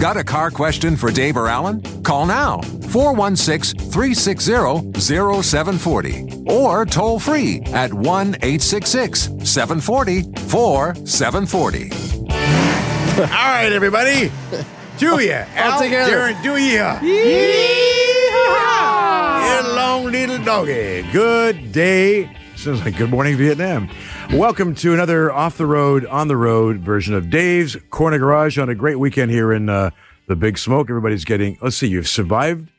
Got a car question for Dave or Alan? Call now 416 360 0740 or toll free at 1 866 740 4740. All right, everybody. Do ya? Al, together. Darren, do ya? You long little doggy. Good day. Sounds like Good Morning Vietnam. Welcome to another off the road, on the road version of Dave's Corner Garage on a great weekend here in uh, the Big Smoke. Everybody's getting, let's see, you've survived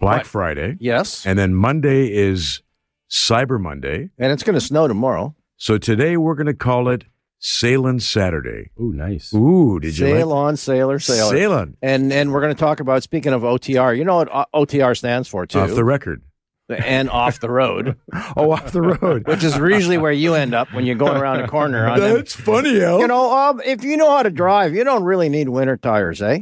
Black What? Friday, Yes. and then Monday is Cyber Monday. And it's going to snow tomorrow. So today we're going to call it Sailin' Saturday. Ooh, nice. Ooh, did you Sail like on, sailor, sailor. Sailin'. And and we're going to talk about speaking of OTR. You know what OTR stands for too, Off the record. And off the road, Oh, off the road. which is usually where you end up when you're going around a corner. On them. That's funny, Al. You know, um, if you know how to drive, you don't really need winter tires, eh?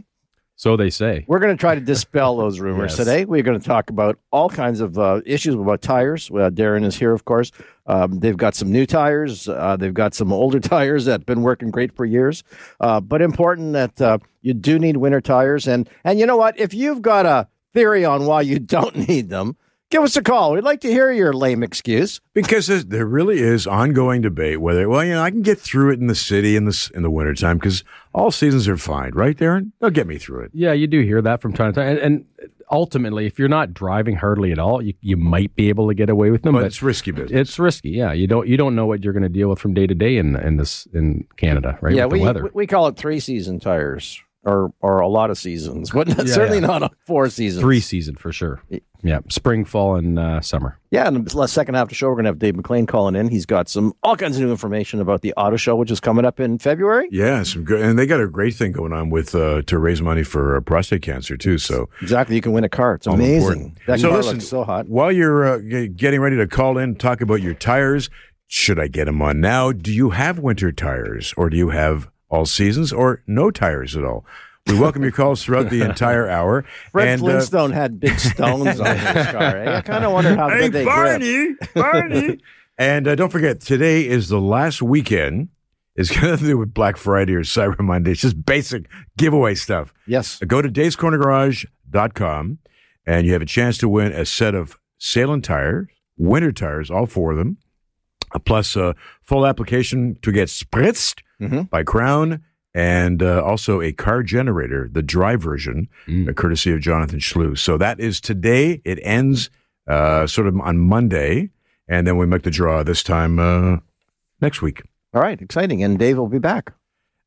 So they say. We're going to try to dispel those rumors Yes. today. We're going to talk about all kinds of uh, issues about tires. Uh, Darren is here, of course. Um, they've got some new tires. Uh, they've got some older tires that have been working great for years. Uh, but important that uh, you do need winter tires. And and you know what? If you've got a theory on why you don't need them, give us a call. We'd like to hear your lame excuse. because there really is ongoing debate whether, well, you know, I can get through it in the city in the in the wintertime because all seasons are fine, right, Darren? They'll get me through it. Yeah, you do hear that from time to time. And, and ultimately, if you're not driving hardly at all, you, you might be able to get away with them. But But, it's risky business. it's risky. Yeah, you don't you don't know what you're going to deal with from day to day in in this in Canada, right? yeah, with we, the weather. we we call it three season tires. Or, or a lot of seasons, but Yeah, certainly yeah. not a four seasons. Three season for sure. Yeah, spring, fall, and uh, summer. Yeah, and the second half of the show, we're going to have Dave McLean calling in. He's got some all kinds of new information about the auto show, which is coming up in February. yeah, some good, and they got a great thing going on with uh, to raise money for uh, prostate cancer too. So Exactly, you can win a car. It's amazing. important. That So car listen, looks so hot. while you're uh, getting ready to call in, talk about your tires. Should I get them on now? Do you have winter tires, or do you have all seasons, or no tires at all? We welcome your calls throughout the entire hour. Fred and, uh, Flintstone had big stones on his car. eh? I kind of wonder how good they grip. Barney. Barney! And uh, don't forget, today is the last weekend. It's going to do with Black Friday or Cyber Monday. It's just basic giveaway stuff. Yes. Go to davescornergarage.com and you have a chance to win a set of Sailun tires, winter tires, all four of them, uh, plus a full application to get spritzed Mhm. by Krown, and uh, also a car generator, the dry version, Mm. uh, courtesy of Jonathan Schlew. So that is today. It ends uh, sort of on Monday, and then we make the draw this time uh, next week. All right, exciting. And Dave will be back.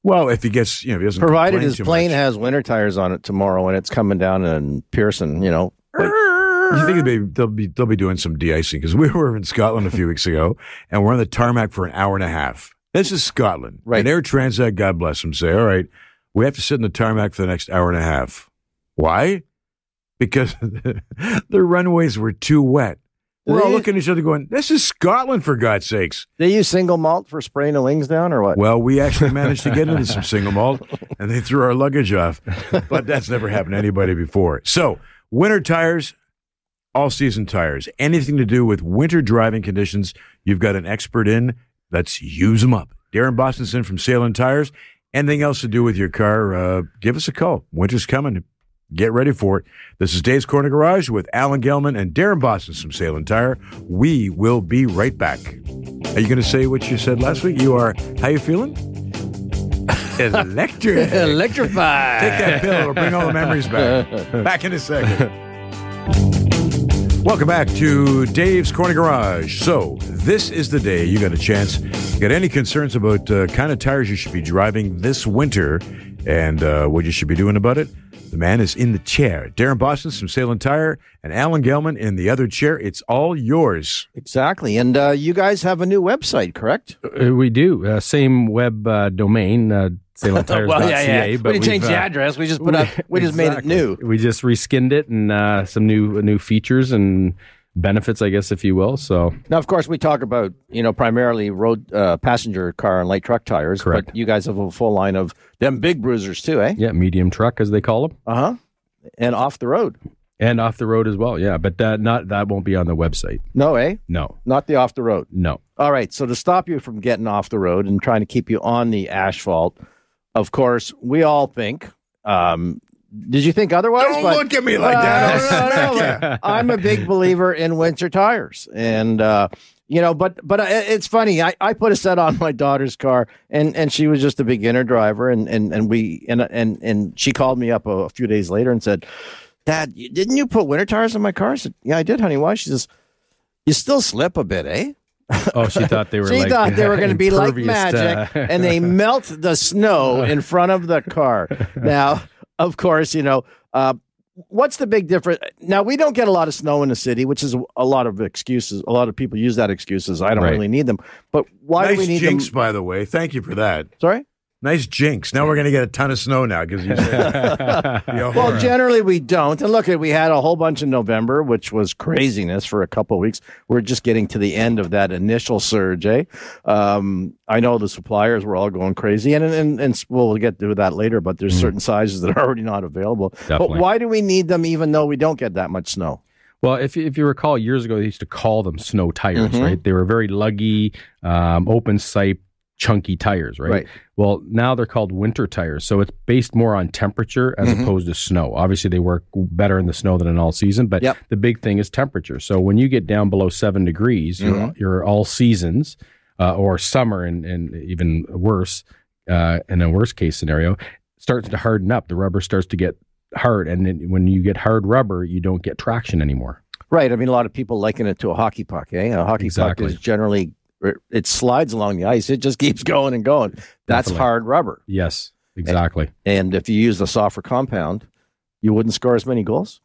Well, if he gets, you know, if he doesn't Provided his plane much. has winter tires on it tomorrow and it's coming down in Pearson, you know. You think they'll be, they'll be they'll be doing some de-icing because we were in Scotland a few weeks ago and we're on the tarmac for an hour and a half. This is Scotland, Right. And Air Transat, God bless them, say, all right, we have to sit in the tarmac for the next hour and a half. Why? Because the runways were too wet. We're all They- looking at each other, going, "This is Scotland, for God's sakes." They use single malt for spraying the wings down or what? Well, we actually managed to get into some single malt, and they threw our luggage off. But that's never happened to anybody before. So, winter tires, all season tires, anything to do with winter driving conditions, you've got an expert in. Let's use them up. Darren Bostonson from Sailun Tires. Anything else to do with your car? Uh, give us a call. Winter's coming. Get ready for it. This is Dave's Corner Garage with Alan Gelman and Darren Boston from Sailun Tire. We will be right back. Are you going to say what you said last week? You are, how you feeling? Electric. Electrified. Take that pill. It'll bring all the memories back. Back in a second. Welcome back to Dave's Corner Garage. So, this is the day you got a chance. Got any concerns about uh, kind of tires you should be driving this winter? And uh, what you should be doing about it. The man is in the chair. Darren Boston from Sailun Tire and Alan Gelman in the other chair. It's all yours. Exactly. And uh, you guys have a new website, correct? Uh, we do. Uh, same web uh, domain, uh, sailuntires.ca. we didn't change we've, the uh, address. We just put up, we just made it new. We just reskinned it and uh, some new new features and benefits, I guess, if you will. So Now, of course, we talk about you know primarily road uh, passenger car and light truck tires, Correct. but you guys have a full line of them big bruisers too, eh? yeah, medium truck as they call them, Uh huh. And off the road. and off the road as well. Yeah, but that not that won't be on the website. No, eh? No, Not the off the road. no. All right. So to stop you from getting off the road and trying to keep you on the asphalt, of course, we all think. Um, did you think otherwise? Don't look at me like that. I'll No, no, smack no. I'm a big believer in winter tires, and uh, you know, but but uh, it's funny. I, I put a set on my daughter's car, and and she was just a beginner driver, and and and we and and and she called me up a, a few days later and said, "Dad, didn't you put winter tires on my car?" I said, "Yeah, I did, honey. Why?" She says, "You still slip a bit, eh?" Oh, she thought they were. She like, thought they were going to be like magic, to- and they melt the snow in front of the car. Now, of course, you know uh, what's the big difference. Now we don't get a lot of snow in the city, which is a lot of excuses. A lot of people use that excuses. I don't Right. really need them, but why nice do we need jinx, them? by the way. Thank you for that. Sorry. Nice jinx. Now we're going to get a ton of snow now because you said. Well, generally we don't. And look, at we had a whole bunch in November, which was craziness for a couple of weeks. We're just getting to the end of that initial surge. Eh? Um, I know the suppliers were all going crazy, and and, and we'll get to that later. But there's certain sizes that are already not available. But why do we need them, even though we don't get that much snow? Well, if you, if you recall, years ago they used to call them snow tires, Mhm. right? They were very luggy, um, open sipe, chunky tires, right? Right. Well, now they're called winter tires, so it's based more on temperature as Mhm. opposed to snow. Obviously, they work better in the snow than in all season, but Yep. the big thing is temperature. So when you get down below seven degrees, you're, Mhm. you're all seasons uh, or summer, and, and even worse, uh, in a worst case scenario, starts to harden up. The rubber starts to get hard, and then when you get hard rubber, you don't get traction anymore. Right. I mean, a lot of people liken it to a hockey puck. Eh? A hockey Exactly. puck is generally it slides along the ice. It just keeps going and going. That's Definitely. hard rubber. Yes, exactly. And if you use the softer compound, you wouldn't score as many goals.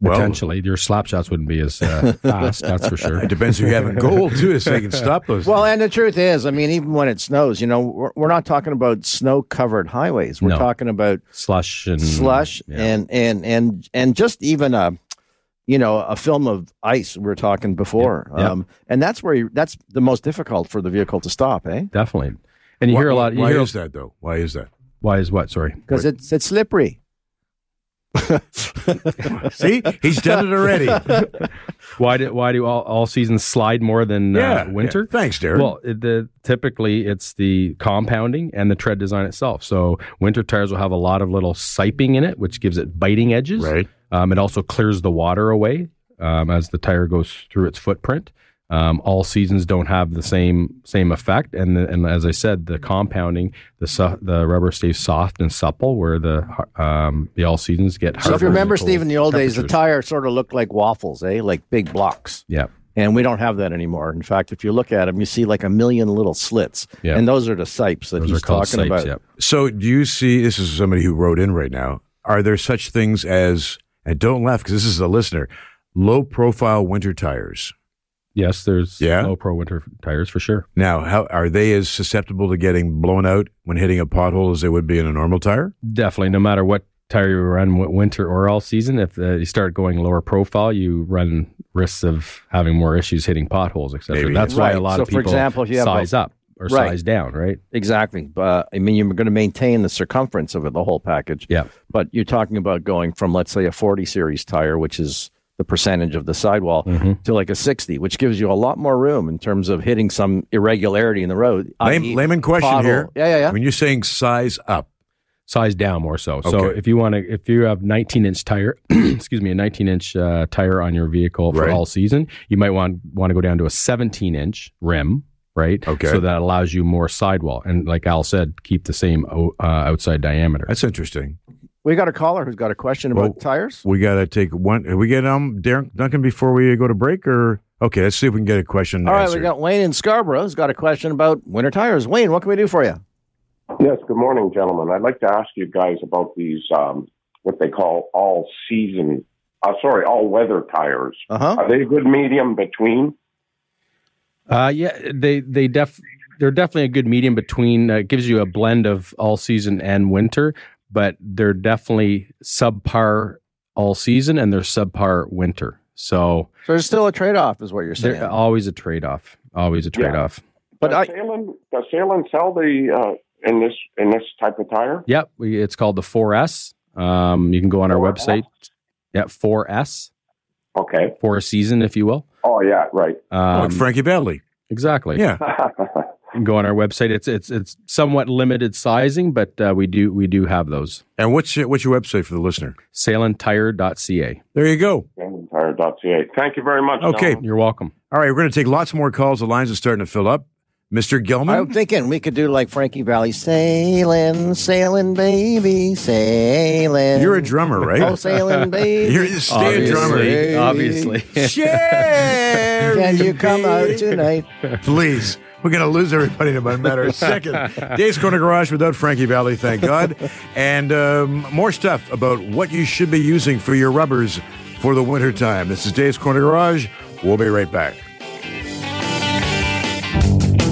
Well- Potentially, your slap shots wouldn't be as uh, fast. That's for sure. It depends who you have in goal too, so they can stop those. Well, and the truth is, I mean, even when it snows, you know, we're, we're not talking about snow-covered highways. We're No. talking about Slush and slush yeah. and and and and just even a, you know, a film of ice. We were talking before, Yep. Yep. Um, and that's where you, that's the most difficult for the vehicle to stop, eh? definitely. And you why, hear a lot. You Why hear, is that though? Why is that? why is what? Sorry. Because it's it's slippery. See, he's done it already. Why do why do all, all seasons slide more than yeah, uh, winter? yeah. Thanks, Darren. Well, it, the typically it's the compounding and the tread design itself. So winter tires will have a lot of little siping in it, which gives it biting edges. right. Um, it also clears the water away um, as the tire goes through its footprint. Um, all seasons don't have the same same effect, and the, and as I said, the compounding, the su- the rubber stays soft and supple, where the um, the all seasons get. So if you remember, Steve, in the old days, the tire sort of looked like waffles, eh? Like big blocks. yeah, And we don't have that anymore. In fact, if you look at them, you see like a million little slits. Yeah. And those are the sipes that those he's talking sipes. about. Yeah. So, do you see? This is somebody who wrote in right now. Are there such things as? And don't laugh because this is a listener. Low profile winter tires. Yes, there's Yeah? low pro winter tires for sure. Now, how are they as susceptible to getting blown out when hitting a pothole as they would be in a normal tire? Definitely, no matter what tire you run, w- winter or all season, if uh, you start going lower profile, you run risks of having more issues hitting potholes, etc. Maybe. That's why a lot So, of for people example, if you have a- size up or Right. size down, right? Exactly. But I mean, you're going to maintain the circumference of it, the whole package. Yeah. But you're talking about going from, let's say, a 40 series tire, which is the percentage of the sidewall, Mhm. to like a 60, which gives you a lot more room in terms of hitting some irregularity in the road. Lame, i.e. layman question pothole. here. Yeah, yeah, yeah. When you're saying size up, Size down more so. So if you want to, if you have 19 inch tire, excuse me, a 19 inch uh, tire on your vehicle for Right. all season, you might want want to go down to a 17 inch rim. Right. Okay. So that allows you more sidewall, and like Al said, keep the same o- uh, outside diameter. that's interesting. We got a caller who's got a question about Well, tires. We got to take one. We get um Darren Duncan before we go to break, or okay? Let's see if we can get a question. All right, answered. we got Wayne in Scarborough who's got a question about winter tires. Wayne, what can we do for you? Yes, good morning, gentlemen. I'd like to ask you guys about these, um, what they call all season, uh, sorry, all weather tires. Uh huh. Are they a good medium between? Uh, yeah, they they def they're definitely a good medium between. Uh, gives you a blend of all season and winter, but they're definitely subpar all season and they're subpar winter. So So there's still a trade off, is what you're saying. they're always a trade off. Always a trade off. But does I- Sailun, does Sailun sell the uh, in this in this type of tire? Yep, we, it's called the 4S. Um, you can go on our website. Yeah, 4S, Okay. for a season, if you will. Oh yeah, right. Um, like Frankie Valli. exactly. Yeah. Go on our website. It's it's it's somewhat limited sizing, but uh, we do we do have those. And what's your, what's your website for the listener? Sailuntire.ca. There you go. Tire.ca. Thank you very much. Okay. gentlemen. You're welcome. All right, we're going to take lots more calls. The lines are starting to fill up. Mr. Gilman. I'm thinking we could do like Frankie Valli, sailing, sailing, baby, sailing. You're a drummer, right? Oh, sailing, baby. You're a stay drummer. Obviously. Sherry, Can you come out tonight? Please. We're going to lose everybody in a matter of a second. Dave's Corner Garage without Frankie Valli, thank God. And um, more stuff about what you should be using for your rubbers for the wintertime. This is Dave's Corner Garage. We'll be right back.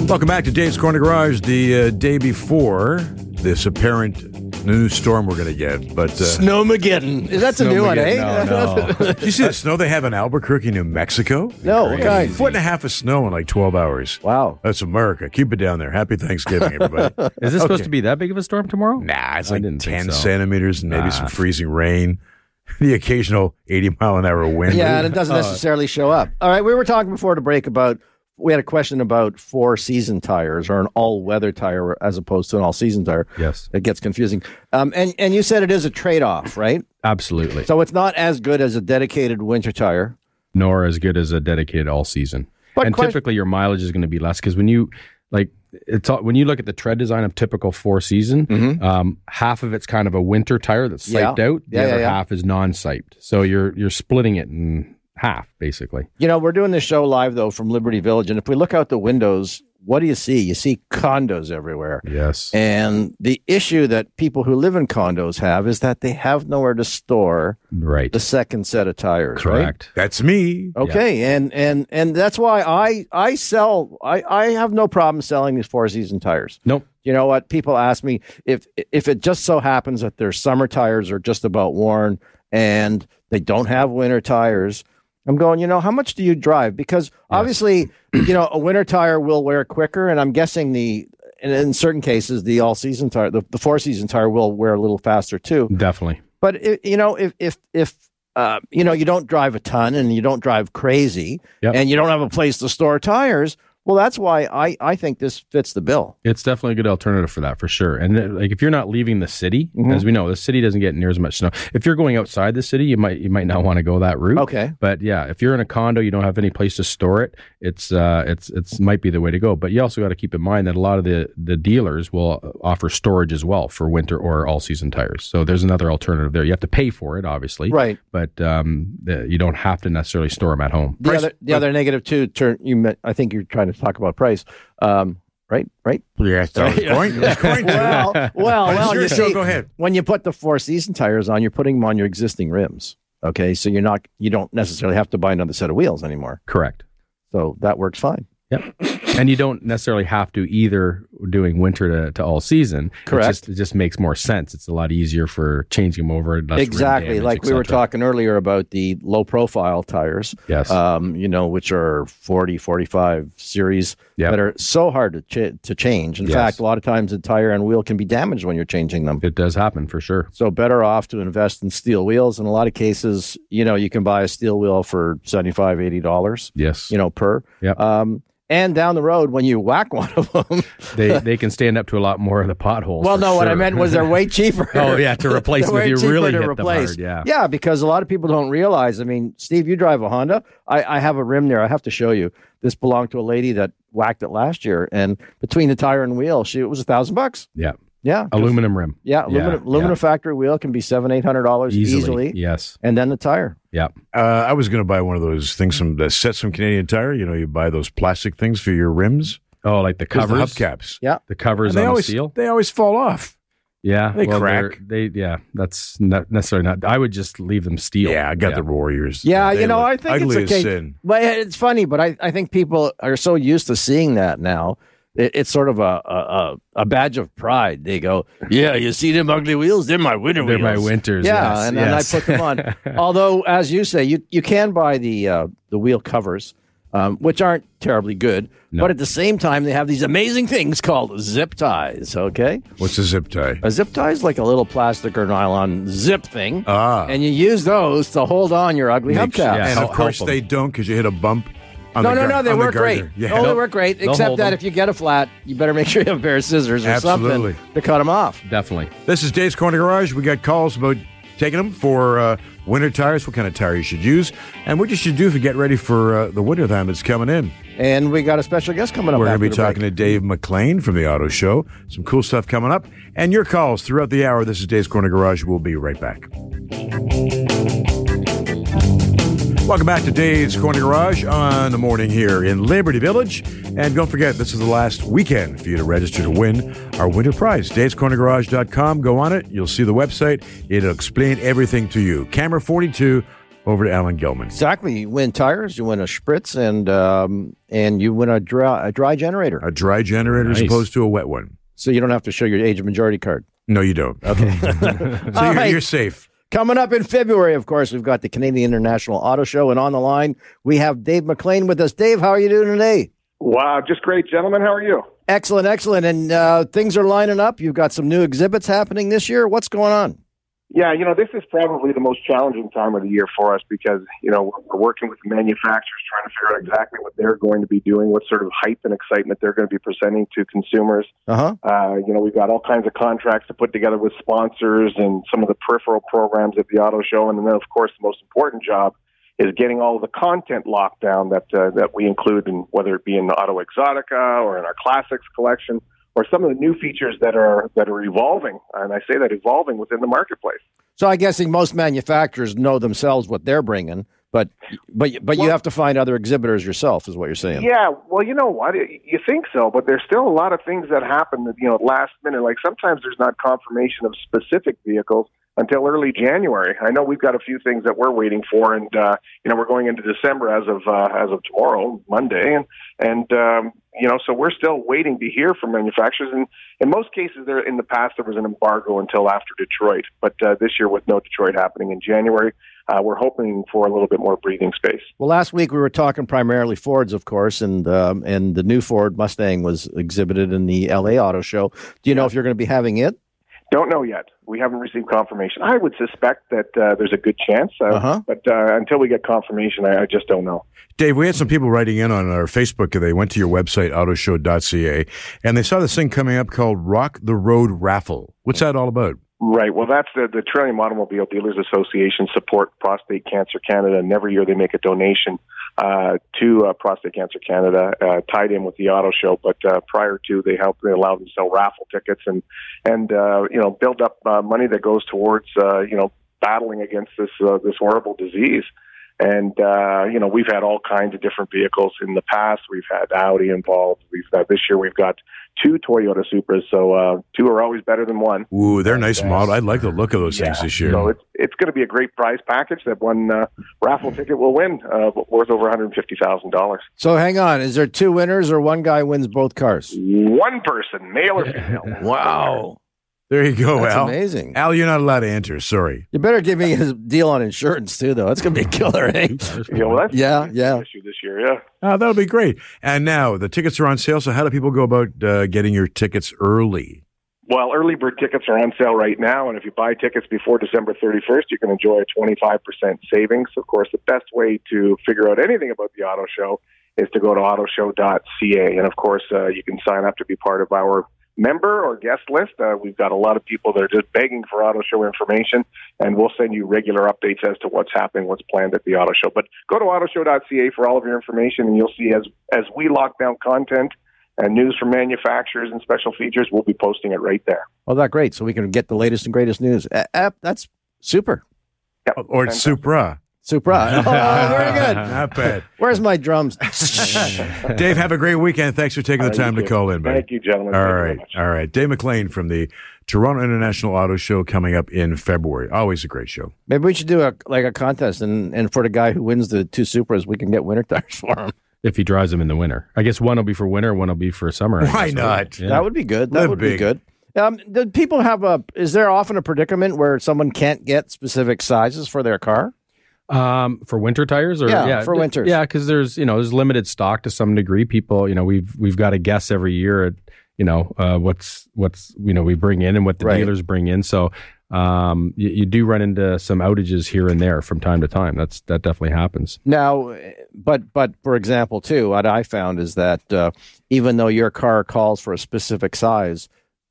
Welcome back to Dave's Corner Garage. The uh, day before this apparent new storm we're going to get, but uh, Snowmageddon. Is that the new one, eh? No, no. you see the snow they have in Albuquerque, New Mexico? No, what kind? Foot and a half of snow in like 12 hours. Wow. That's America. Keep it down there. Happy Thanksgiving, everybody. Is this supposed Okay. to be that big of a storm tomorrow? nah, it's I like didn't think 10 so. centimeters and maybe Nah. some freezing rain. The occasional 80 mile an hour wind. Yeah, and it doesn't Uh, necessarily show up. All right, we were talking before to break about. We had a question about four season tires or an all weather tire as opposed to an all season tire. Yes, It gets confusing. Um, and and you said it is a trade off, right? absolutely. So it's not as good as a dedicated winter tire. Nor as good as a dedicated all season. But and question- typically your mileage is going to be less because when you like it's all, when you look at the tread design of typical four season, um, half of it's kind of a winter tire that's Mm-hmm. Yeah. siped out. The Yeah, yeah, other yeah. half is non-siped. So you're you're splitting it in half basically. You know, we're doing this show live though from Liberty Village, and if we look out the windows, what do you see? You see condos everywhere. Yes. And the issue that people who live in condos have is that they have nowhere to store right. the second set of tires. Right? Correct. That's me. Okay, and and and that's why I I sell I I have no problem selling these four season tires. Nope. You know what? People ask me if if it just so happens that their summer tires are just about worn and they don't have winter tires. I'm going, you know, how much do you drive? Because obviously, you know, a winter tire will wear quicker, and I'm guessing the in, in certain cases the all season tire, the, the four season tire will wear a little faster too. Definitely. But i you know, if if if uh, you know you don't drive a ton and you don't drive crazy, Yep. and you don't have a place to store tires, well, that's why I I think this fits the bill. It's definitely a good alternative for that for sure. And uh, like if you're not leaving the city, Mhm. as we know, the city doesn't get near as much snow. If you're going outside the city, you might you might not want to go that route. Okay. But yeah, if you're in a condo, you don't have any place to store it. It's uh, it's it's might be the way to go. But you also got to keep in mind that a lot of the the dealers will offer storage as well for winter or all season tires. So there's another alternative there. You have to pay for it, obviously, Right. But um, you don't have to necessarily store them at home. The Price- other the other negative too. Turn you. I think you're trying to talk about price. Um, right. Right. Yes, I was going, I was going to. Well, well, well. it's You see, Go ahead. when you put the four season tires on, you're putting them on your existing rims. Okay, so you're not you don't necessarily have to buy another set of wheels anymore. Correct. So that works fine. Yep. and you don't necessarily have to either doing winter to, to all season. Correct. It just, it just makes more sense. It's a lot easier for changing them over. exactly damage, like we were talking earlier about the low profile tires Yes. um, you know which are 40 45 series Yep. that are so hard to, ch- to change in Yes. fact a lot of times the tire and wheel can be damaged when you're changing them it does happen for sure. so better off to invest in steel wheels in a lot of cases you know you can buy a steel wheel for 75 80 dollars Yes. you know per Yep. um, and down the road when you whack one of them. They they can stand up to a lot more of the potholes. well no what i meant was they're way cheaper. Oh, yeah, to replace them if you really to hit them hard, yeah. yeah because a lot of people don't realize i mean steve you drive a honda. I, I have a rim there. I have to show you. This belonged to a lady that whacked it last year and between the tire and wheel she it was a thousand bucks. Yeah. Yeah Aluminum rim. yeah aluminum, Yeah, aluminum yeah. factory wheel can be seven eight hundred dollars Easily. easily, Yes. and then the tire Yeah. Uh, I was going to buy one of those things from the set from Canadian Tire. You know, you buy those plastic things for your rims. Oh, like the There's covers, the hubcaps. Yeah. the covers And they on always the seal. they always fall off. Yeah, they well, crack. they're- yeah, that's not necessarily not. I would just leave them steel. Yeah, I got the Warriors. Yeah, They you know, I think it's ugly as okay. sin. But it's funny, but I, I think people are so used to seeing that now. It, it's sort of a, a a- a badge of pride. They go, yeah, you see them ugly wheels? They're my winter wheels. They're wheels. my winters. Yeah, yes, and, and I put them on. Although, as you say, you you can buy the uh, the wheel covers, um, which aren't terribly good. No. But at the same time, they have these amazing things called zip ties. Okay, What's a zip tie? a zip tie is like a little plastic or nylon zip thing, Ah, and you use those to hold on your ugly Makes- hubcaps. yeah. and of course they don't because you hit a bump. On No, the no, gar- no, they on the work great. Yeah. Oh, they They'll- work great. they'll Except that them. if you get a flat, you better make sure you have a pair of scissors or Absolutely. something to cut them off. Definitely. This is Dave's Corner Garage. We got calls about taking them for uh, winter tires, what kind of tire you should use, and what you should do if you get ready for uh, the winter time that's coming in. And we got a special guest coming up. We're going to be the break. talking to Dave McLean from the Auto Show. Some cool stuff coming up. And your calls throughout the hour. This is Dave's Corner Garage. We'll be right back. Welcome back to Dave's Corner Garage on the morning here in Liberty Village. And don't forget, this is the last weekend for you to register to win our winter prize. Dave'sCornerGarage.com. Go on it. You'll see the website. It'll explain everything to you. Camera 42 over to Alan Gilman. Exactly. You win tires, you win a spritz, and um, and you win a dry, a dry generator. A dry generator as opposed to a wet one. So you don't have to show your age of majority card. No, you don't. Okay. So you're, right. you're safe. Coming up in February, of course, we've got the Canadian International Auto Show, and on the line we have Dave McLean with us. Dave, how are you doing today? Wow, just great, gentlemen. How are you? Excellent, excellent, and uh, things are lining up. You've got some new exhibits happening this year. What's going on? Yeah, you know, this is probably the most challenging time of the year for us because, you know, we're working with the manufacturers trying to figure out exactly what they're going to be doing, what sort of hype and excitement they're going to be presenting to consumers. Uh huh. Uh, you know, we've got all kinds of contracts to put together with sponsors and some of the peripheral programs at the auto show. And then, of course, the most important job is getting all of the content locked down that uh, that we include in whether it be in Auto Exotica or in our classics collection or some of the new features that are that are evolving. And I say that evolving within the marketplace. So I'm guessing most manufacturers know themselves what they're bringing, but but but you have to find other exhibitors yourself, is what you're saying. Yeah, well, you know what? You think so, but there's still a lot of things that happen that, you know, last minute. Like sometimes there's not confirmation of specific vehicles until early January. I know we've got a few things that we're waiting for, and uh, you know, we're going into December as of uh, as of tomorrow, Monday, and and um, you know, so we're still waiting to hear from manufacturers. And in most cases, there in the past there was an embargo until after Detroit, but uh, this year with no Detroit happening in January. Uh, we're hoping for a little bit more breathing space. Well, last week we were talking primarily Fords, of course, and um, and the new Ford Mustang was exhibited in the LA Auto Show. Do you know if you're going to be having it? Don't know yet. We haven't received confirmation. I would suspect that uh, there's a good chance, uh, Uh-huh. but uh, until we get confirmation, I, I just don't know. Dave, we had some people writing in on our Facebook. They went to your website, autoshow.ca, and they saw this thing coming up called Rock the Road Raffle. What's that all about? Right. Well, that's the, the Trillium Automobile Dealers Association support Prostate Cancer Canada, and every year they make a donation uh, to uh, Prostate Cancer Canada, uh, tied in with the auto show. But uh, prior to, they help they allow them to sell raffle tickets and and uh, you know build up uh, money that goes towards uh, you know battling against this uh, this horrible disease. And uh, you know we've had all kinds of different vehicles in the past. We've had Audi involved. We've got this year we've got two Toyota Supras. So uh, two are always better than one. Ooh, they're nice Yes. model. I like the look of those things this year. So it's it's going to be a great prize package that one uh, raffle ticket will win, uh, worth over one hundred fifty thousand dollars. So hang on, is there two winners or one guy wins both cars? One person, male or female. Wow, there you go, that's Al. amazing. Al, you're not allowed to enter. Sorry. You better give me his deal on insurance too, though. That's going to be a killer, eh? You know, that's Yeah, yeah. issue this year. Yeah. Oh, that'll be great. And now the tickets are on sale. So how do people go about uh, getting your tickets early? Well, early bird tickets are on sale right now, and if you buy tickets before December 31st, you can enjoy a 25% savings. Of course, the best way to figure out anything about the auto show is to go to autoshow.ca. And of course, uh, you can sign up to be part of our member or guest list. Uh, we've got a lot of people that are just begging for auto show information, and we'll send you regular updates as to what's happening, what's planned at the auto show. But go to autoshow.ca for all of your information, and you'll see as as we lock down content and news from manufacturers and special features, we'll be posting it right there. Oh, that's great. So we can get the latest and greatest news. Uh, uh, that's super. Yep. Or it's Fantastic. Supra. Supra. Oh, very good. Not bad. Where's my drums? Dave, have a great weekend. Thanks for taking the time to call in, buddy. Thank you, gentlemen. All Thank you very right. much. All right. Dave McLean from the Toronto International Auto Show coming up in February. Always a great show. Maybe we should do a like a contest, and and for the guy who wins the two Supras, we can get winter tires for him. if he drives them in the winter. I guess one will be for winter, one will be for summer. I Why guess, not? right? Yeah. That would be good. That Live would big. be good. Um, do people have a? Is there often a predicament where someone can't get specific sizes for their car? Um, for winter tires, or Yeah, for winters. Yeah, because there's you know there's limited stock to some degree. People, you know, we've we've got to guess every year at you know uh, what's what's you know we bring in and what the Right. dealers bring in. So um, you, you do run into some outages here and there from time to time. That's that definitely happens. Now, but but for example, too, what I found is that uh, even though your car calls for a specific size,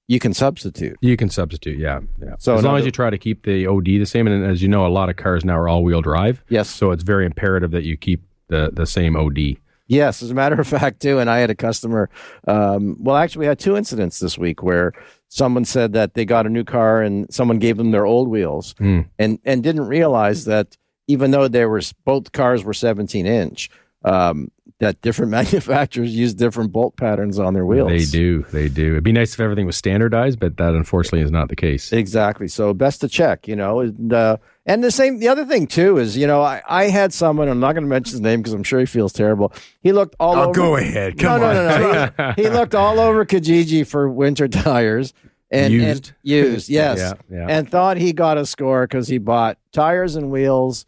you can substitute. You can substitute, yeah, yeah. So as long another- as you try to keep the OD the same, and as you know, a lot of cars now are all-wheel drive, Yes. so it's very imperative that you keep the the same OD. Yes, as a matter of fact, too. And I had a customer. Um, well, actually, we had two incidents this week where someone said that they got a new car and someone gave them their old wheels, Hmm. and and didn't realize that even though they were both cars were 17 inch, um, that different manufacturers use different bolt patterns on their wheels. They do, they do. It'd be nice if everything was standardized, but that unfortunately is not the case. Exactly. So best to check, you know. And, uh, and the same, the other thing too is, you know, I, I had someone. I'm not going to mention his name because I'm sure he feels terrible. He looked all Oh, over. go ahead. Come no, on. no, no, no. He, he looked all over Kijiji for winter tires and Used. and used, yes, Yeah, yeah. and thought he got a score because he bought tires and wheels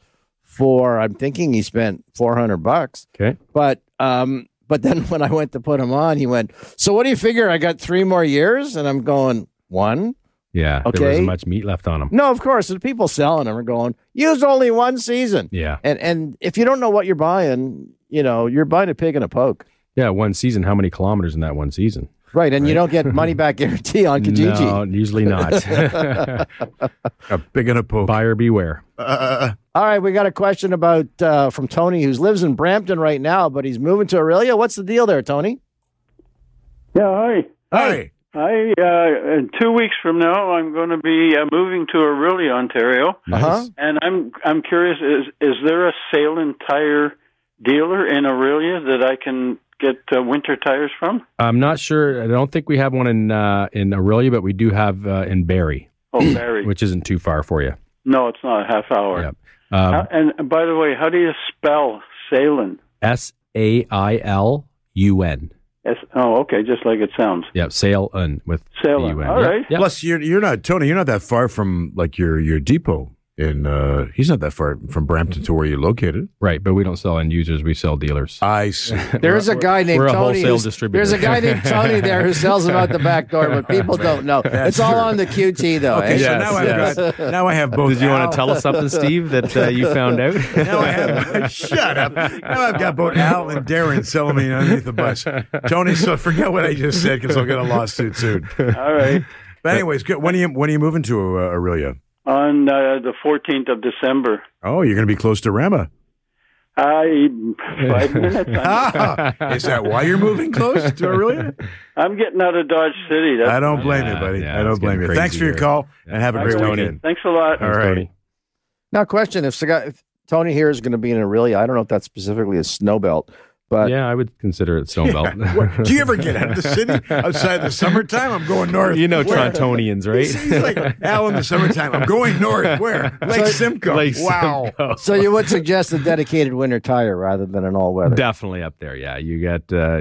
for. I'm thinking he spent 400 bucks. Okay. But um, but then when I went to put him on, he went. So what do you figure? I got three more years, and I'm going one. Yeah, Okay. there wasn't much meat left on them. No, of course. The people selling them are going, use only one season. Yeah, And and if you don't know what you're buying, you know, you're buying a pig in a poke. yeah. One season. How many kilometers in that one season? Right. And you don't get money back guarantee on Kijiji. No, usually not. A big and a poke. Buyer beware. Uh, All right, we got a question about uh, from Tony, who lives in Brampton right now, but he's moving to Orillia. What's the deal there, Tony? Yeah, hi. hi. I uh, in two weeks from now, I'm going to be uh, moving to Orillia, Ontario, Uh-huh. and I'm I'm curious is is there a Sailun tire dealer in Orillia that I can get uh, winter tires from? I'm not sure. I don't think we have one in uh, in Orillia, but we do have uh, in Barrie, Oh, Barrie. which isn't too far for you. no, it's not a half hour. Yep. Um, Uh, and by the way, how do you spell Sailun? S A I L U N. S- oh, okay, just like it sounds. Yep, sail un with Sailun. U-N. All Yep, right. yep. Plus, you're you're not Tony. You're not that far from like your your depot in. uh He's not that far from Brampton to where you're located. Right, but we don't sell end users; we sell dealers. I see. There's a guy named we're a Tony. wholesale distributor. There's a guy named Tony there who sells them out the back door, but people don't know. it's all on the QT though. Okay, eh? so Yes, now I've got now I have both. Did you want to tell us something, Steve, that uh, you found out? Now I have. shut up. Now I've got both Al and Darren selling me underneath the bus. Tony, so forget what I just said because I'll get a lawsuit soon. All right. But anyways, good. when are you when are you moving to uh, Orillia? On uh, the 14th of December. Oh, you're going to be close to Rama. I five minutes. Ah, is that why you're moving close to Orillia? I'm getting out of Dodge City. That's I don't blame Yeah, you, buddy. yeah, I don't blame you. Thanks for your here. call and have a All great right. weekend. Thanks a lot. All right. Tony. Now, question: If, Saga- if Tony here is going to be in Orillia, I don't know if that's specifically a snow belt, but Yeah, I would consider it Snowbelt. What- do you ever get out of the city outside the summertime? I'm going north. you know Where? Torontonians, right? He's, he's like Al in the summertime. I'm going north. Where? Lake Simcoe. Lake wow. Simcoe. so you would suggest a dedicated winter tire rather than an all-weather. Definitely up there. Yeah, you got uh,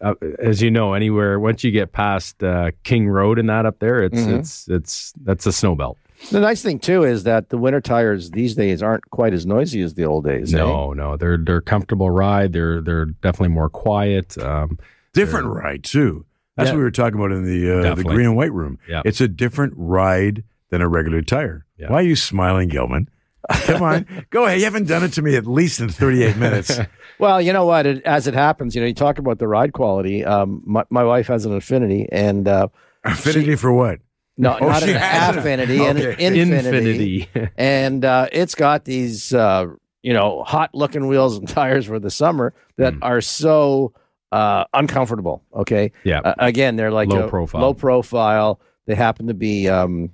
uh, as you know, anywhere once you get past uh, King Road and that up there, it's Mhm. it's it's that's a snow belt. The nice thing too is that the winter tires these days aren't quite as noisy as the old days. eh? No, no, they're they're comfortable ride. They're they're definitely more quiet. Um, Different ride too. That's Yeah. what we were talking about in the uh, the green and white room. Yeah. It's a different ride than a regular tire. Yeah. Why are you smiling, Gilman? Come on, go ahead. You haven't done it to me at least in 38 minutes. Well, you know what? It, as it happens, you know, you talk about the ride quality. Um, my, my wife has an Infiniti, and uh, Affinity for what? No, Oh, not an has an- Affinity, an okay. Infinity, Infinity. and uh, it's got these, uh, you know, hot-looking wheels and tires for the summer that Hmm. are so uh, uncomfortable. Okay, yeah. uh, again, they're like Low a profile. Low profile. They happen to be um,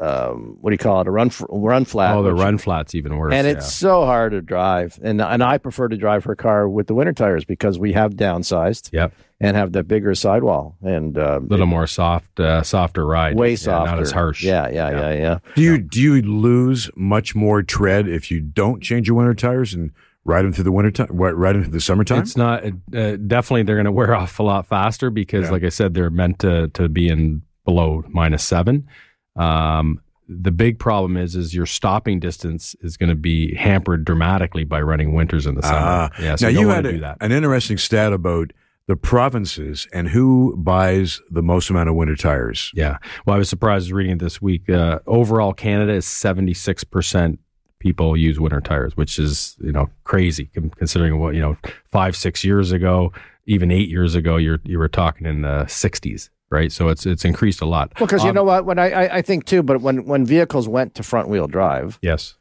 um, what do you call it? A run f- run flat. oh, the which- run flat's even worse. and yeah. it's so hard to drive. And and I prefer to drive her car with the winter tires because we have downsized yep, and have the bigger sidewall and uh, a little more soft, uh, softer ride. way Yeah, softer, not as harsh. Yeah, yeah, yeah, yeah. Do you do you lose much more tread if you don't change your winter tires and ride them through the winter time, ride them through the summertime? It's not uh, definitely they're going to wear off a lot faster because, Yeah. like I said, they're meant to to be in below minus seven. Um, the big problem is is your stopping distance is going to be hampered dramatically by running winters in the summer. Ah. yeah, so now you, you had a- do that. an interesting stat about the provinces and who buys the most amount of winter tires. Yeah. Well, I was surprised reading it this week. Uh, overall, Canada is seventy six percent people use winter tires, which is you know crazy considering what you know five six years ago, even eight years ago, you're you were talking in the sixties, right? So it's it's increased a lot. Well, because you Um, know what? When I, I I think too, but when when vehicles went to front wheel drive, Yes,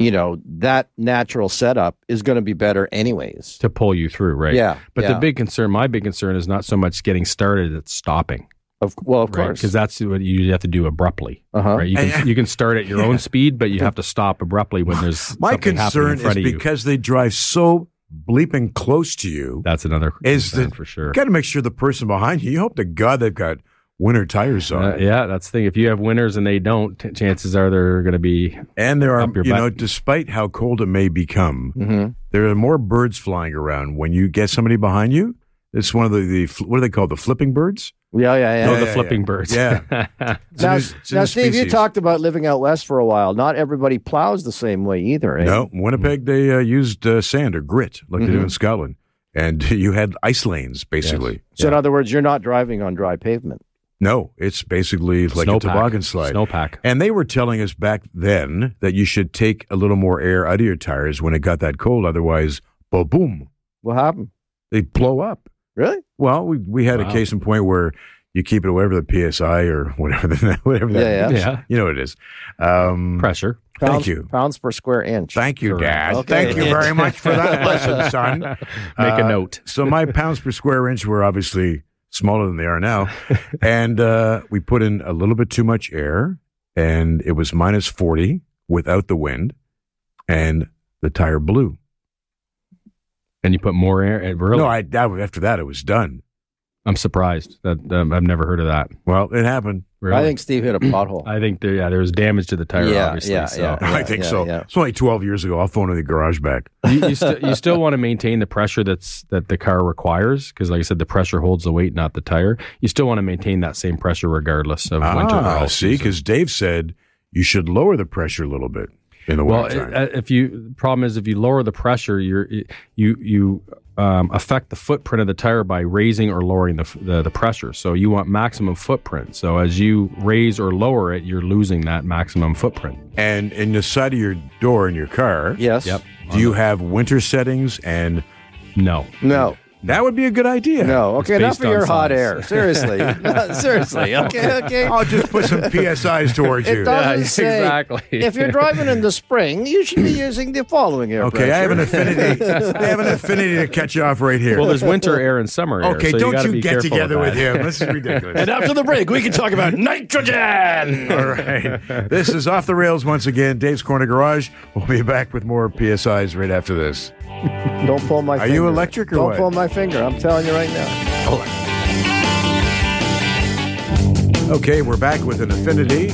you know that natural setup is going to be better anyways. to pull you through, right? Yeah, But yeah. the big concern, my big concern, is not so much getting started; it's stopping, Of, well, of right? course, Because that's what you have to do abruptly, uh-huh. right? You can you can start at your own speed, but you have to stop abruptly when there's My something happening concern in is front of you. because they drive so bleeping close to you. That's another Is concern that- for sure. You got to make sure the person behind you. You hope to God they've got winter tires on, Uh, yeah, that's the thing. If you have winners and they don't, t- chances are they're going to be. and there are Up your you butt. know, despite how cold it may become, hmm there are more birds flying around when you get somebody behind you. It's one of the, the what are they called? The flipping birds. Yeah, yeah, yeah. Oh, Yeah, the yeah, flipping yeah. birds. Yeah. Now, new- now Steve, you talked about living out west for a while. Not everybody plows the same way either. Eh? No, Winnipeg they uh, used uh, sand or grit like they do Mhm. in Scotland, and you had ice lanes basically. So in other words, you're not driving on dry pavement. No, it's basically like a Snowpack. toboggan slide. Snowpack. And they were telling us back then that you should take a little more air out of your tires when it got that cold. Otherwise, boom, boom, What happened? they blow up. Really? Well, we we had a case in point where you keep it whatever the psi or whatever the, whatever that Yeah, yeah. means. Yeah. you know what it is. Um, Pressure. Thank you. Pounds per square inch. Thank you, Correct. Dad. Okay. Thank you very much for that lesson, son. Make a Uh, note. So my pounds per square inch were obviously smaller than they are now, and uh, we put in a little bit too much air, and it was minus forty without the wind, and the tire blew. And you put more air. Really? No, I that, after that it was done. I'm surprised that um, I've never heard of that. Well, it happened. Really? I think Steve hit a pothole. I think there, yeah, there was damage to the tire. Yeah, obviously. yeah, so. yeah. I think so. yeah. It's only twelve years ago. I'll phone in the garage back. you, you, st- you still want to maintain the pressure that's that the car requires because, like I said, the pressure holds the weight, not the tire. You still want to maintain that same pressure regardless of winter. or Ah, all see, because Dave said you should lower the pressure a little bit in the well, wintertime. uh, if you problem is if you lower the pressure, you're you you um, affect the footprint of the tire by raising or lowering the, the the pressure. So you want maximum footprint. So as you raise or lower it, you're losing that maximum footprint. and in the side of your door in your car, Yes. Yep. do you have winter settings and No. No. That would be a good idea. No. Okay. It's Enough based of on your hot science. air. Seriously. Seriously. Okay. Okay. I'll just put some PSIs towards It you. doesn't say exactly. if you're driving in the spring, you should be using the following air Okay, I have an affinity. I have an affinity to catch you off right here. well, there's winter air and summer air. okay, so don't gotta you get together with, him. This is ridiculous. And after the break, we can talk about nitrogen. All right. This is Off the Rails once again. Dave's Corner Garage. We'll be back with more PSIs right after this. Don't pull my Are finger. you electric or Don't what? pull my finger. I'm telling you right now. Okay, we're back with an affinity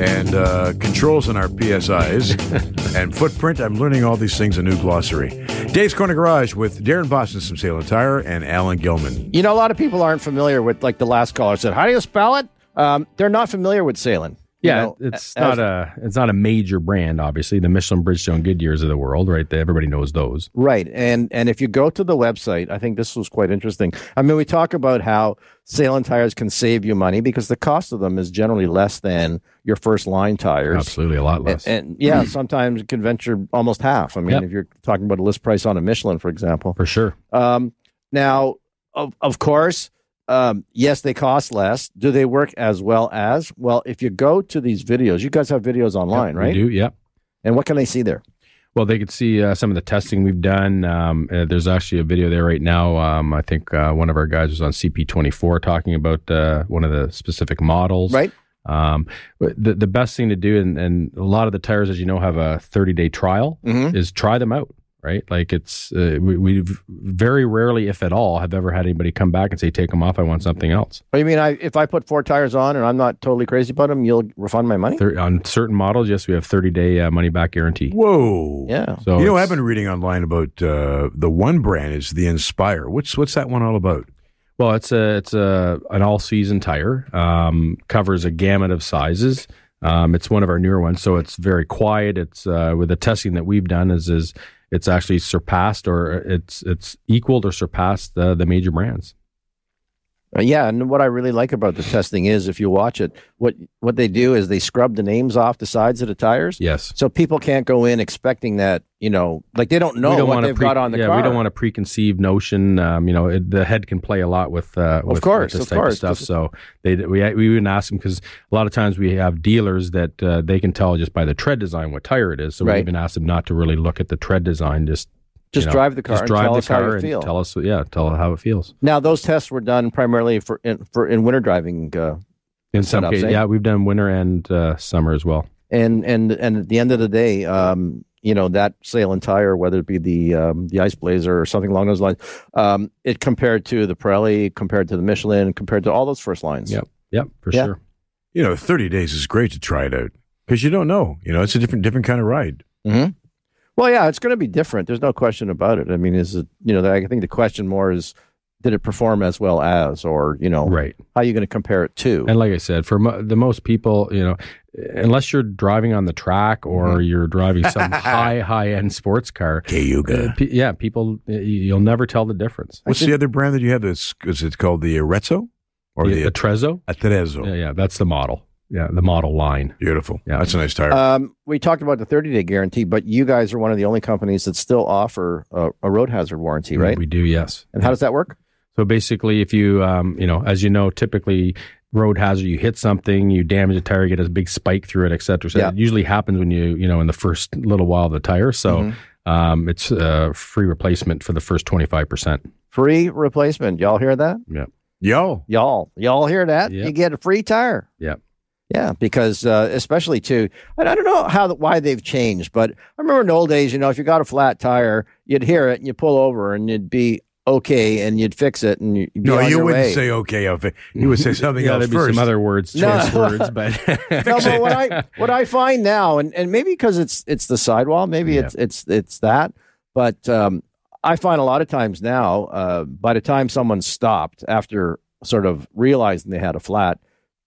and uh, controls in our PSIs and footprint. I'm learning all these things in a new glossary. Dave's Corner Garage with Darren Boston from Sailun Tire and Alan Gilman. You know, a lot of people aren't familiar with, like the last caller said, how do you spell it? Um, they're not familiar with Sailun. Yeah, know, it's as- not a it's not a major brand, obviously. The Michelin, Bridgestone, Goodyears of the world, right? They- Everybody knows those. Right. And and if you go to the website, I think this was quite interesting. I mean, we talk about how Sailun tires can save you money because the cost of them is generally less than your first line tires. Absolutely, a lot And, less. and yeah, sometimes it can venture almost half. I mean, Yep. if you're talking about a list price on a Michelin, for example. for sure. Um, now, of, of course, um, yes, they cost less. Do they work as well as? Well, if you go to these videos, you guys have videos online, right? We do, yeah. And what can they see there? Well, they could see uh, some of the testing we've done. Um, uh, there's actually a video there right now. Um, I think uh, one of our guys was on CP24 talking about uh, one of the specific models. Right? Um, the the best thing to do, and, and a lot of the tires, as you know, have a 30 day trial, Mhm. is try them out. Right, like it's uh, we, we've very rarely, if at all, have ever had anybody come back and say, "Take them off. I want something else." What do you mean? I if I put four tires on and I'm not totally crazy about them, you'll refund my money? Thir- on certain models, yes, we have 30 day uh, money back guarantee. Whoa. Yeah. So you know, I've been reading online about uh, the one brand is the Inspire. What's what's that one all about? Well, it's a it's a an all season tire. Um, covers a gamut of sizes. Um, it's one of our newer ones, so it's very quiet. It's uh, with the testing that we've done is is it's actually surpassed or it's it's equaled or surpassed the the major brands. Uh, yeah, and what I really like about the testing is if you watch it, what what they do is they scrub the names off the sides of the tires, Yes. so people can't go in expecting that you know, like they don't know don't what they've pre- got on the yeah, car. we don't want a preconceived notion. Um, you know, it, the head can play a lot with uh, with, course, with this of type course. of stuff. So they we we even ask them because a lot of times we have dealers that uh, they can tell just by the tread design what tire it is. So Right. we even ask them not to really look at the tread design. Just just you know, drive the car just and drive tell the us how car you and feel. tell us yeah tell how it feels. Now those tests were done primarily for in, for in winter driving, uh, In some cases, eh? yeah, we've done winter and uh, summer as well. and and and at the end of the day, um, you know that Sailun tire, whether it be the um, the Ice Blazer or something along those lines, um, it compared to the Pirelli, compared to the Michelin, compared to all those first lines. Yep. Yep, for Yeah. sure. You know, 30 days is great to try it out because you don't know. You know, it's a different different kind of ride. Mm-hmm. Well, yeah, it's going to be different. There's no question about it. I mean, is it you know? I think the question more is, did it perform as well as, or you know, Right. how are you going to compare it to? And like I said, for mo- the most people, you know, unless you're driving on the track or Mm-hmm. you're driving some high high end sports car, uh, Cayuga. pe- yeah, people uh, you'll never tell the difference. What's the other brand that you have? That's is it called the Arezzo or the, the, the Trezzo, Atrezzo? yeah, yeah, that's the model. Yeah, the model line. Beautiful. Yeah. That's a nice tire. Um, we talked about the 30 day guarantee, but you guys are one of the only companies that still offer a, a road hazard warranty, right? We do, yes. and how does that work? So basically, if you, um, you know, as you know, typically road hazard, you hit something, you damage a tire, you get a big spike through it, et cetera. So Yeah. it usually happens when you, you know, in the first little while of the tire. So Mm-hmm. um, it's a free replacement for the first 25%. Free replacement. Y'all hear that? Yeah. Yo. Y'all, y'all hear that? Yep. You get a free tire. Yeah. Yeah, because uh, especially too, and I don't know how why they've changed, but I remember in the old days, you know, if you got a flat tire, you'd hear it and you pull over and you'd be okay and you'd fix it and you'd be No, on you your wouldn't way. say okay. I'll fi- You would say something yeah, else there'd be first. some other words, No. choice words, but no, but what I what I find now, and, and maybe because it's it's the sidewall, maybe Yeah. it's it's it's that, but um, I find a lot of times now, uh, by the time someone stopped after sort of realizing they had a flat,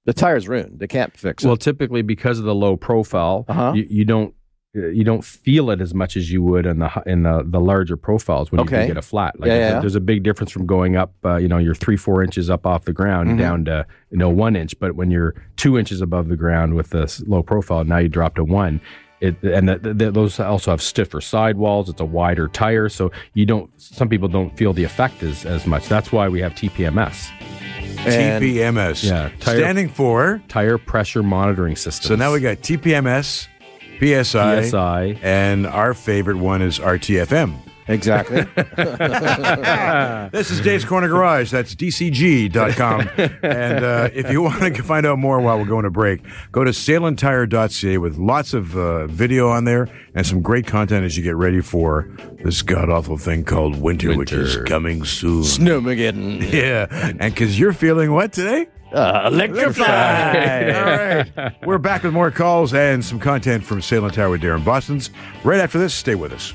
the tire's ruined. They can't fix it. well, typically because of the low profile, Uh-huh. you, you don't you don't feel it as much as you would in the in the, the larger profiles when you Okay. do get a flat. Like Yeah, there's, yeah. A, there's a big difference from going up, uh, you know, you're three four inches up off the ground Mhm. down to you know one inch. But when you're two inches above the ground with this low profile, now you drop to one. It, and the, the, those also have stiffer sidewalls. It's a wider tire, so you don't. Some people don't feel the effect as, as much. That's why we have TPMS, And- TPMS. Yeah, tire- Standing for. tire pressure monitoring system. So now we got TPMS, PSI, PSI. and our favorite one is RTFM. Exactly. This is Dave's Corner Garage. That's dcg.com. and uh, if you want to find out more while we're going to break, go to sailuntire.ca with lots of uh, video on there and some great content as you get ready for this god awful thing called winter, which is coming soon. Snowmageddon. Yeah. And because you're feeling what today? Uh, electrified. All right. We're back with more calls and some content from Sailun Tire with Darren Boston's. Right after this, stay with us.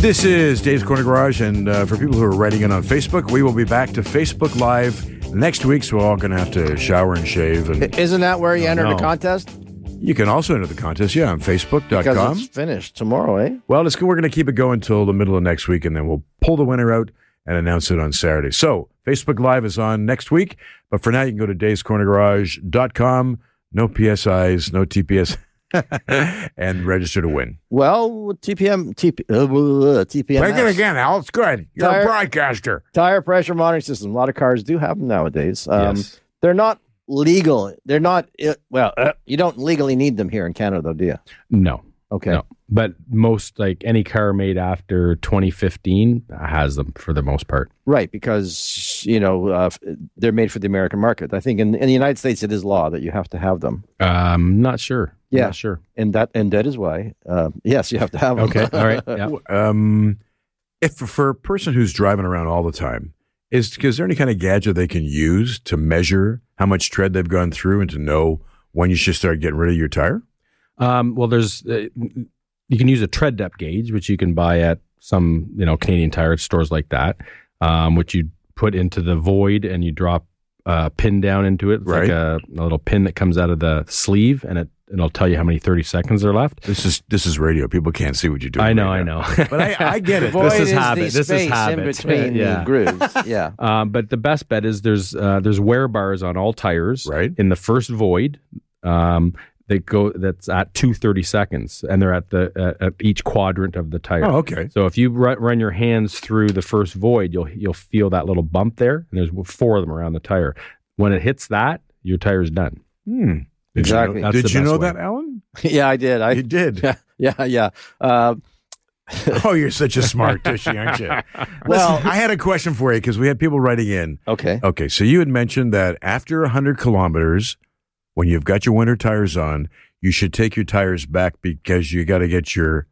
This is Dave's Corner Garage, and uh, for people who are writing in on Facebook, we will be back to Facebook Live next week, so we're all going to have to shower and shave. And Isn't that where you enter the contest? you can also enter the contest, yeah, on Because Facebook.com. it's finished tomorrow, eh? Well, it's, we're going to keep it going until the middle of next week, and then we'll pull the winner out and announce it on Saturday. So, Facebook Live is on next week, but for now, you can go to davescornergarage.com. No PSIs, no TPS, and register to win. Well, TPM, TP, uh, TPM. again, Al. It's good. You're Tire- a broadcaster. Tire pressure monitoring system. A lot of cars do have them nowadays. Um, Yes. They're not legal. They're not, uh, well, uh, you don't legally need them here in Canada, though, do you? No, Okay. No. But most like any car made after 2015 has them for the most part. Right, because you know uh, they're made for the American market. I think in, in the United States it is law that you have to have them, Um, not sure. Yeah. Not sure. and that and that is why uh, yes, you have to have them. Okay. All right. Yeah. Um, if for a person who's driving around all the time, is is there any kind of gadget they can use to measure how much tread they've gone through and to know when you should start getting rid of your tire? Um, well, there's uh, you can use a tread depth gauge, which you can buy at some you know Canadian tire stores like that, um, which you put into the void and you drop a pin down into it. It's Right. like a, a little pin that comes out of the sleeve, and it it'll tell you how many 30 seconds are left. This is this is radio. People can't see what you're doing. I know, right I know. But I, I get it. Void This is is habit. the This is space habit. in between Yeah. the grooves. Yeah. Um, but the best bet is there's uh, there's wear bars on all tires. Right. In the first void, um, they go that's at two thirty seconds, and they're at the uh, at each quadrant of the tire. Oh, okay. So if you run, run your hands through the first void, you'll you'll feel that little bump there, and there's four of them around the tire. When it hits that, your tire's done. Hmm. Did Exactly. You know, did you know way. that, Alan? yeah, I did. I you did. yeah yeah yeah. Uh, oh, you're such a smart tushy, aren't you? Well- Listen, I had a question for you because we had people writing in. okay. Okay, so you had mentioned that after 100 kilometers, when you've got your winter tires on, you should take your tires back because you got to get your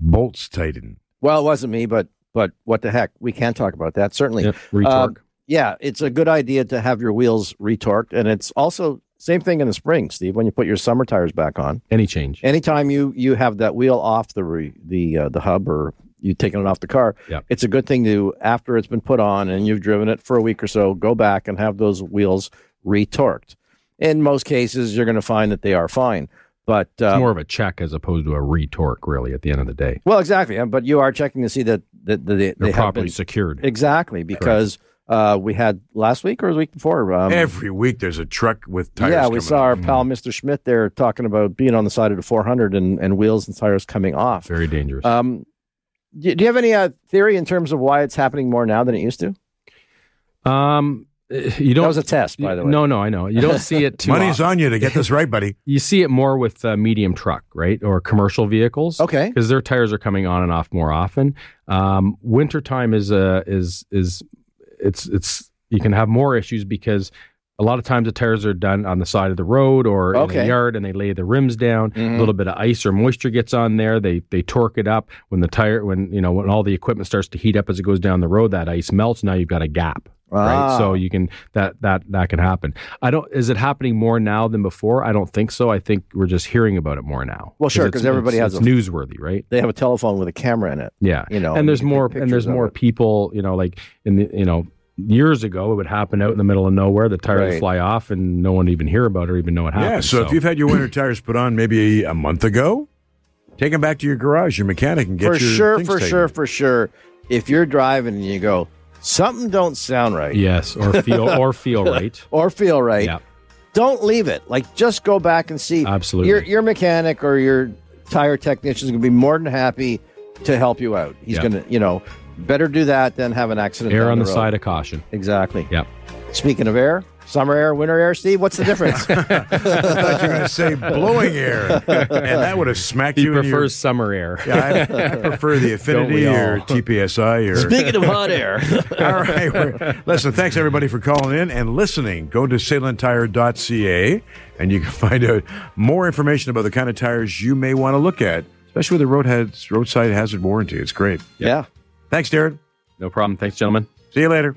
bolts tightened. Well, it wasn't me, but but what the heck? We can talk about that certainly. Yep, retorque. Um, yeah, it's a good idea to have your wheels retorqued, and it's also same thing in the spring, Steve. When you put your summer tires back on, Any change? anytime you you have that wheel off the re, the uh, the hub or you taking it off the car, Yep. it's a good thing to after it's been put on and you've driven it for a week or so, go back and have those wheels retorqued. In most cases, you're going to find that they are fine, but It's uh, more of a check as opposed to a retorque, really. At the end of the day, well, exactly. But you are checking to see that that, that they, they're they properly been secured. exactly because uh, we had last week or the week before. Um, Every week there's a truck with tires. yeah, we saw off. our pal Mr. Schmidt there talking about being on the side of the 400 and, and wheels and tires coming off. Very dangerous. Um, do, do you have any uh, theory in terms of why it's happening more now than it used to? um, you don't. That was a test, by the way. No, no, I know. You don't see it too. Money's often. on you to get this right, buddy. You see it more with uh, medium truck, right, or commercial vehicles. Okay. because their tires are coming on and off more often. Um, wintertime is uh, is is it's it's you can have more issues because a lot of times the tires are done on the side of the road or in Okay. the yard and they lay the rims down. Mhm. A little bit of ice or moisture gets on there. They they torque it up when the tire when you know when all the equipment starts to heat up as it goes down the road. That ice melts. Now you've got a gap. Right, Ah. so you can that that that can happen. I don't. Is it happening more now than before? I don't think so. I think we're just hearing about it more now. Well, sure, 'cause everybody it's- has it's a- newsworthy, right? They have a telephone with a camera in it. Yeah, You know, and there's more, and there's more it. people. You know, like in the you know years ago, it would happen out in the middle of nowhere. The tires would Right. fly off, and no one even hear about it or even know what happened. Yeah, so, if you've had your winter tires put on maybe a month ago, take them back to your garage, your mechanic, and get for your sure, things for taken. sure, for sure. If you're driving and you go, something don't sound right yes, or feel or feel right. or feel right, Yeah, don't leave it. Like just go back and see. Absolutely. Your your mechanic or your tire technician is going to be more than happy to help you out. He's Yeah. going to, you know, better do that than have an accident. down on the, road. side of caution. Exactly. Yep. Speaking of air, summer air, winter air, Steve, what's the difference? I thought you were going to say blowing air, and that would have smacked He you. in your- prefers summer air. Yeah, I, I prefer the Infiniti or? TPSI or. Speaking of hot air, All right. we're- Listen, thanks everybody for calling in and listening. Go to sailuntire.ca and you can find out more information about the kind of tires you may want to look at, especially with the road has, roadside hazard warranty. It's great. yeah. Thanks, Darren. No problem. Thanks, gentlemen. See you later.